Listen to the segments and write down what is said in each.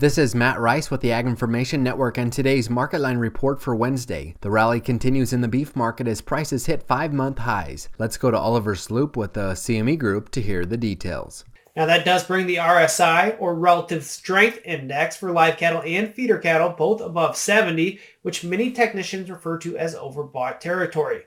This is Matt Rice with the Ag Information Network and today's market line report for Wednesday. The rally continues in the beef market as prices hit five month highs. Let's go to Oliver Sloup with the CME Group to hear the details. Now that does bring the RSI or relative strength index for live cattle and feeder cattle both above 70, which many technicians refer to as overbought territory.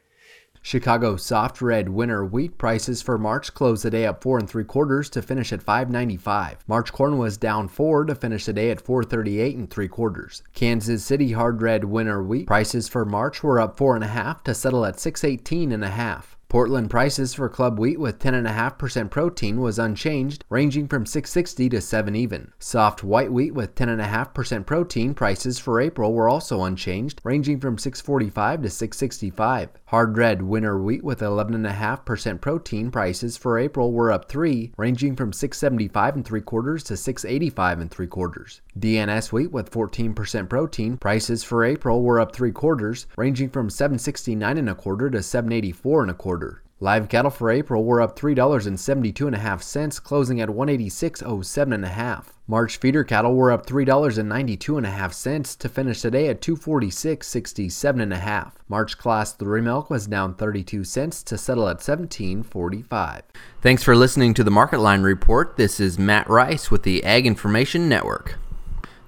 Chicago soft red winter wheat prices for March closed the day up four and three quarters to finish at 5.95. March corn was down four to finish the day at 4.38 and three quarters. Kansas City hard red winter wheat prices for March were up four and a half to settle at 6.18 and a half. Portland prices for club wheat with 10.5% protein was unchanged, ranging from 660 to 7 even. Soft white wheat with 10.5% protein prices for April were also unchanged, ranging from 645 to 665. Hard red winter wheat with 11.5% protein prices for April were up 3, ranging from 675 and 3 quarters to 685 and 3 quarters. DNS wheat with 14% protein prices for April were up 3 quarters, ranging from 769 and a quarter to 784 and a quarter. Live cattle for April were up $3.72.5, closing at 186.07.5. March feeder cattle were up $3.92.5 to finish the day at 246.67.5. March class 3 milk was down 32 cents to settle at 17.45. Thanks for listening to the Market Line Report. This is Matt Rice with the Ag Information Network.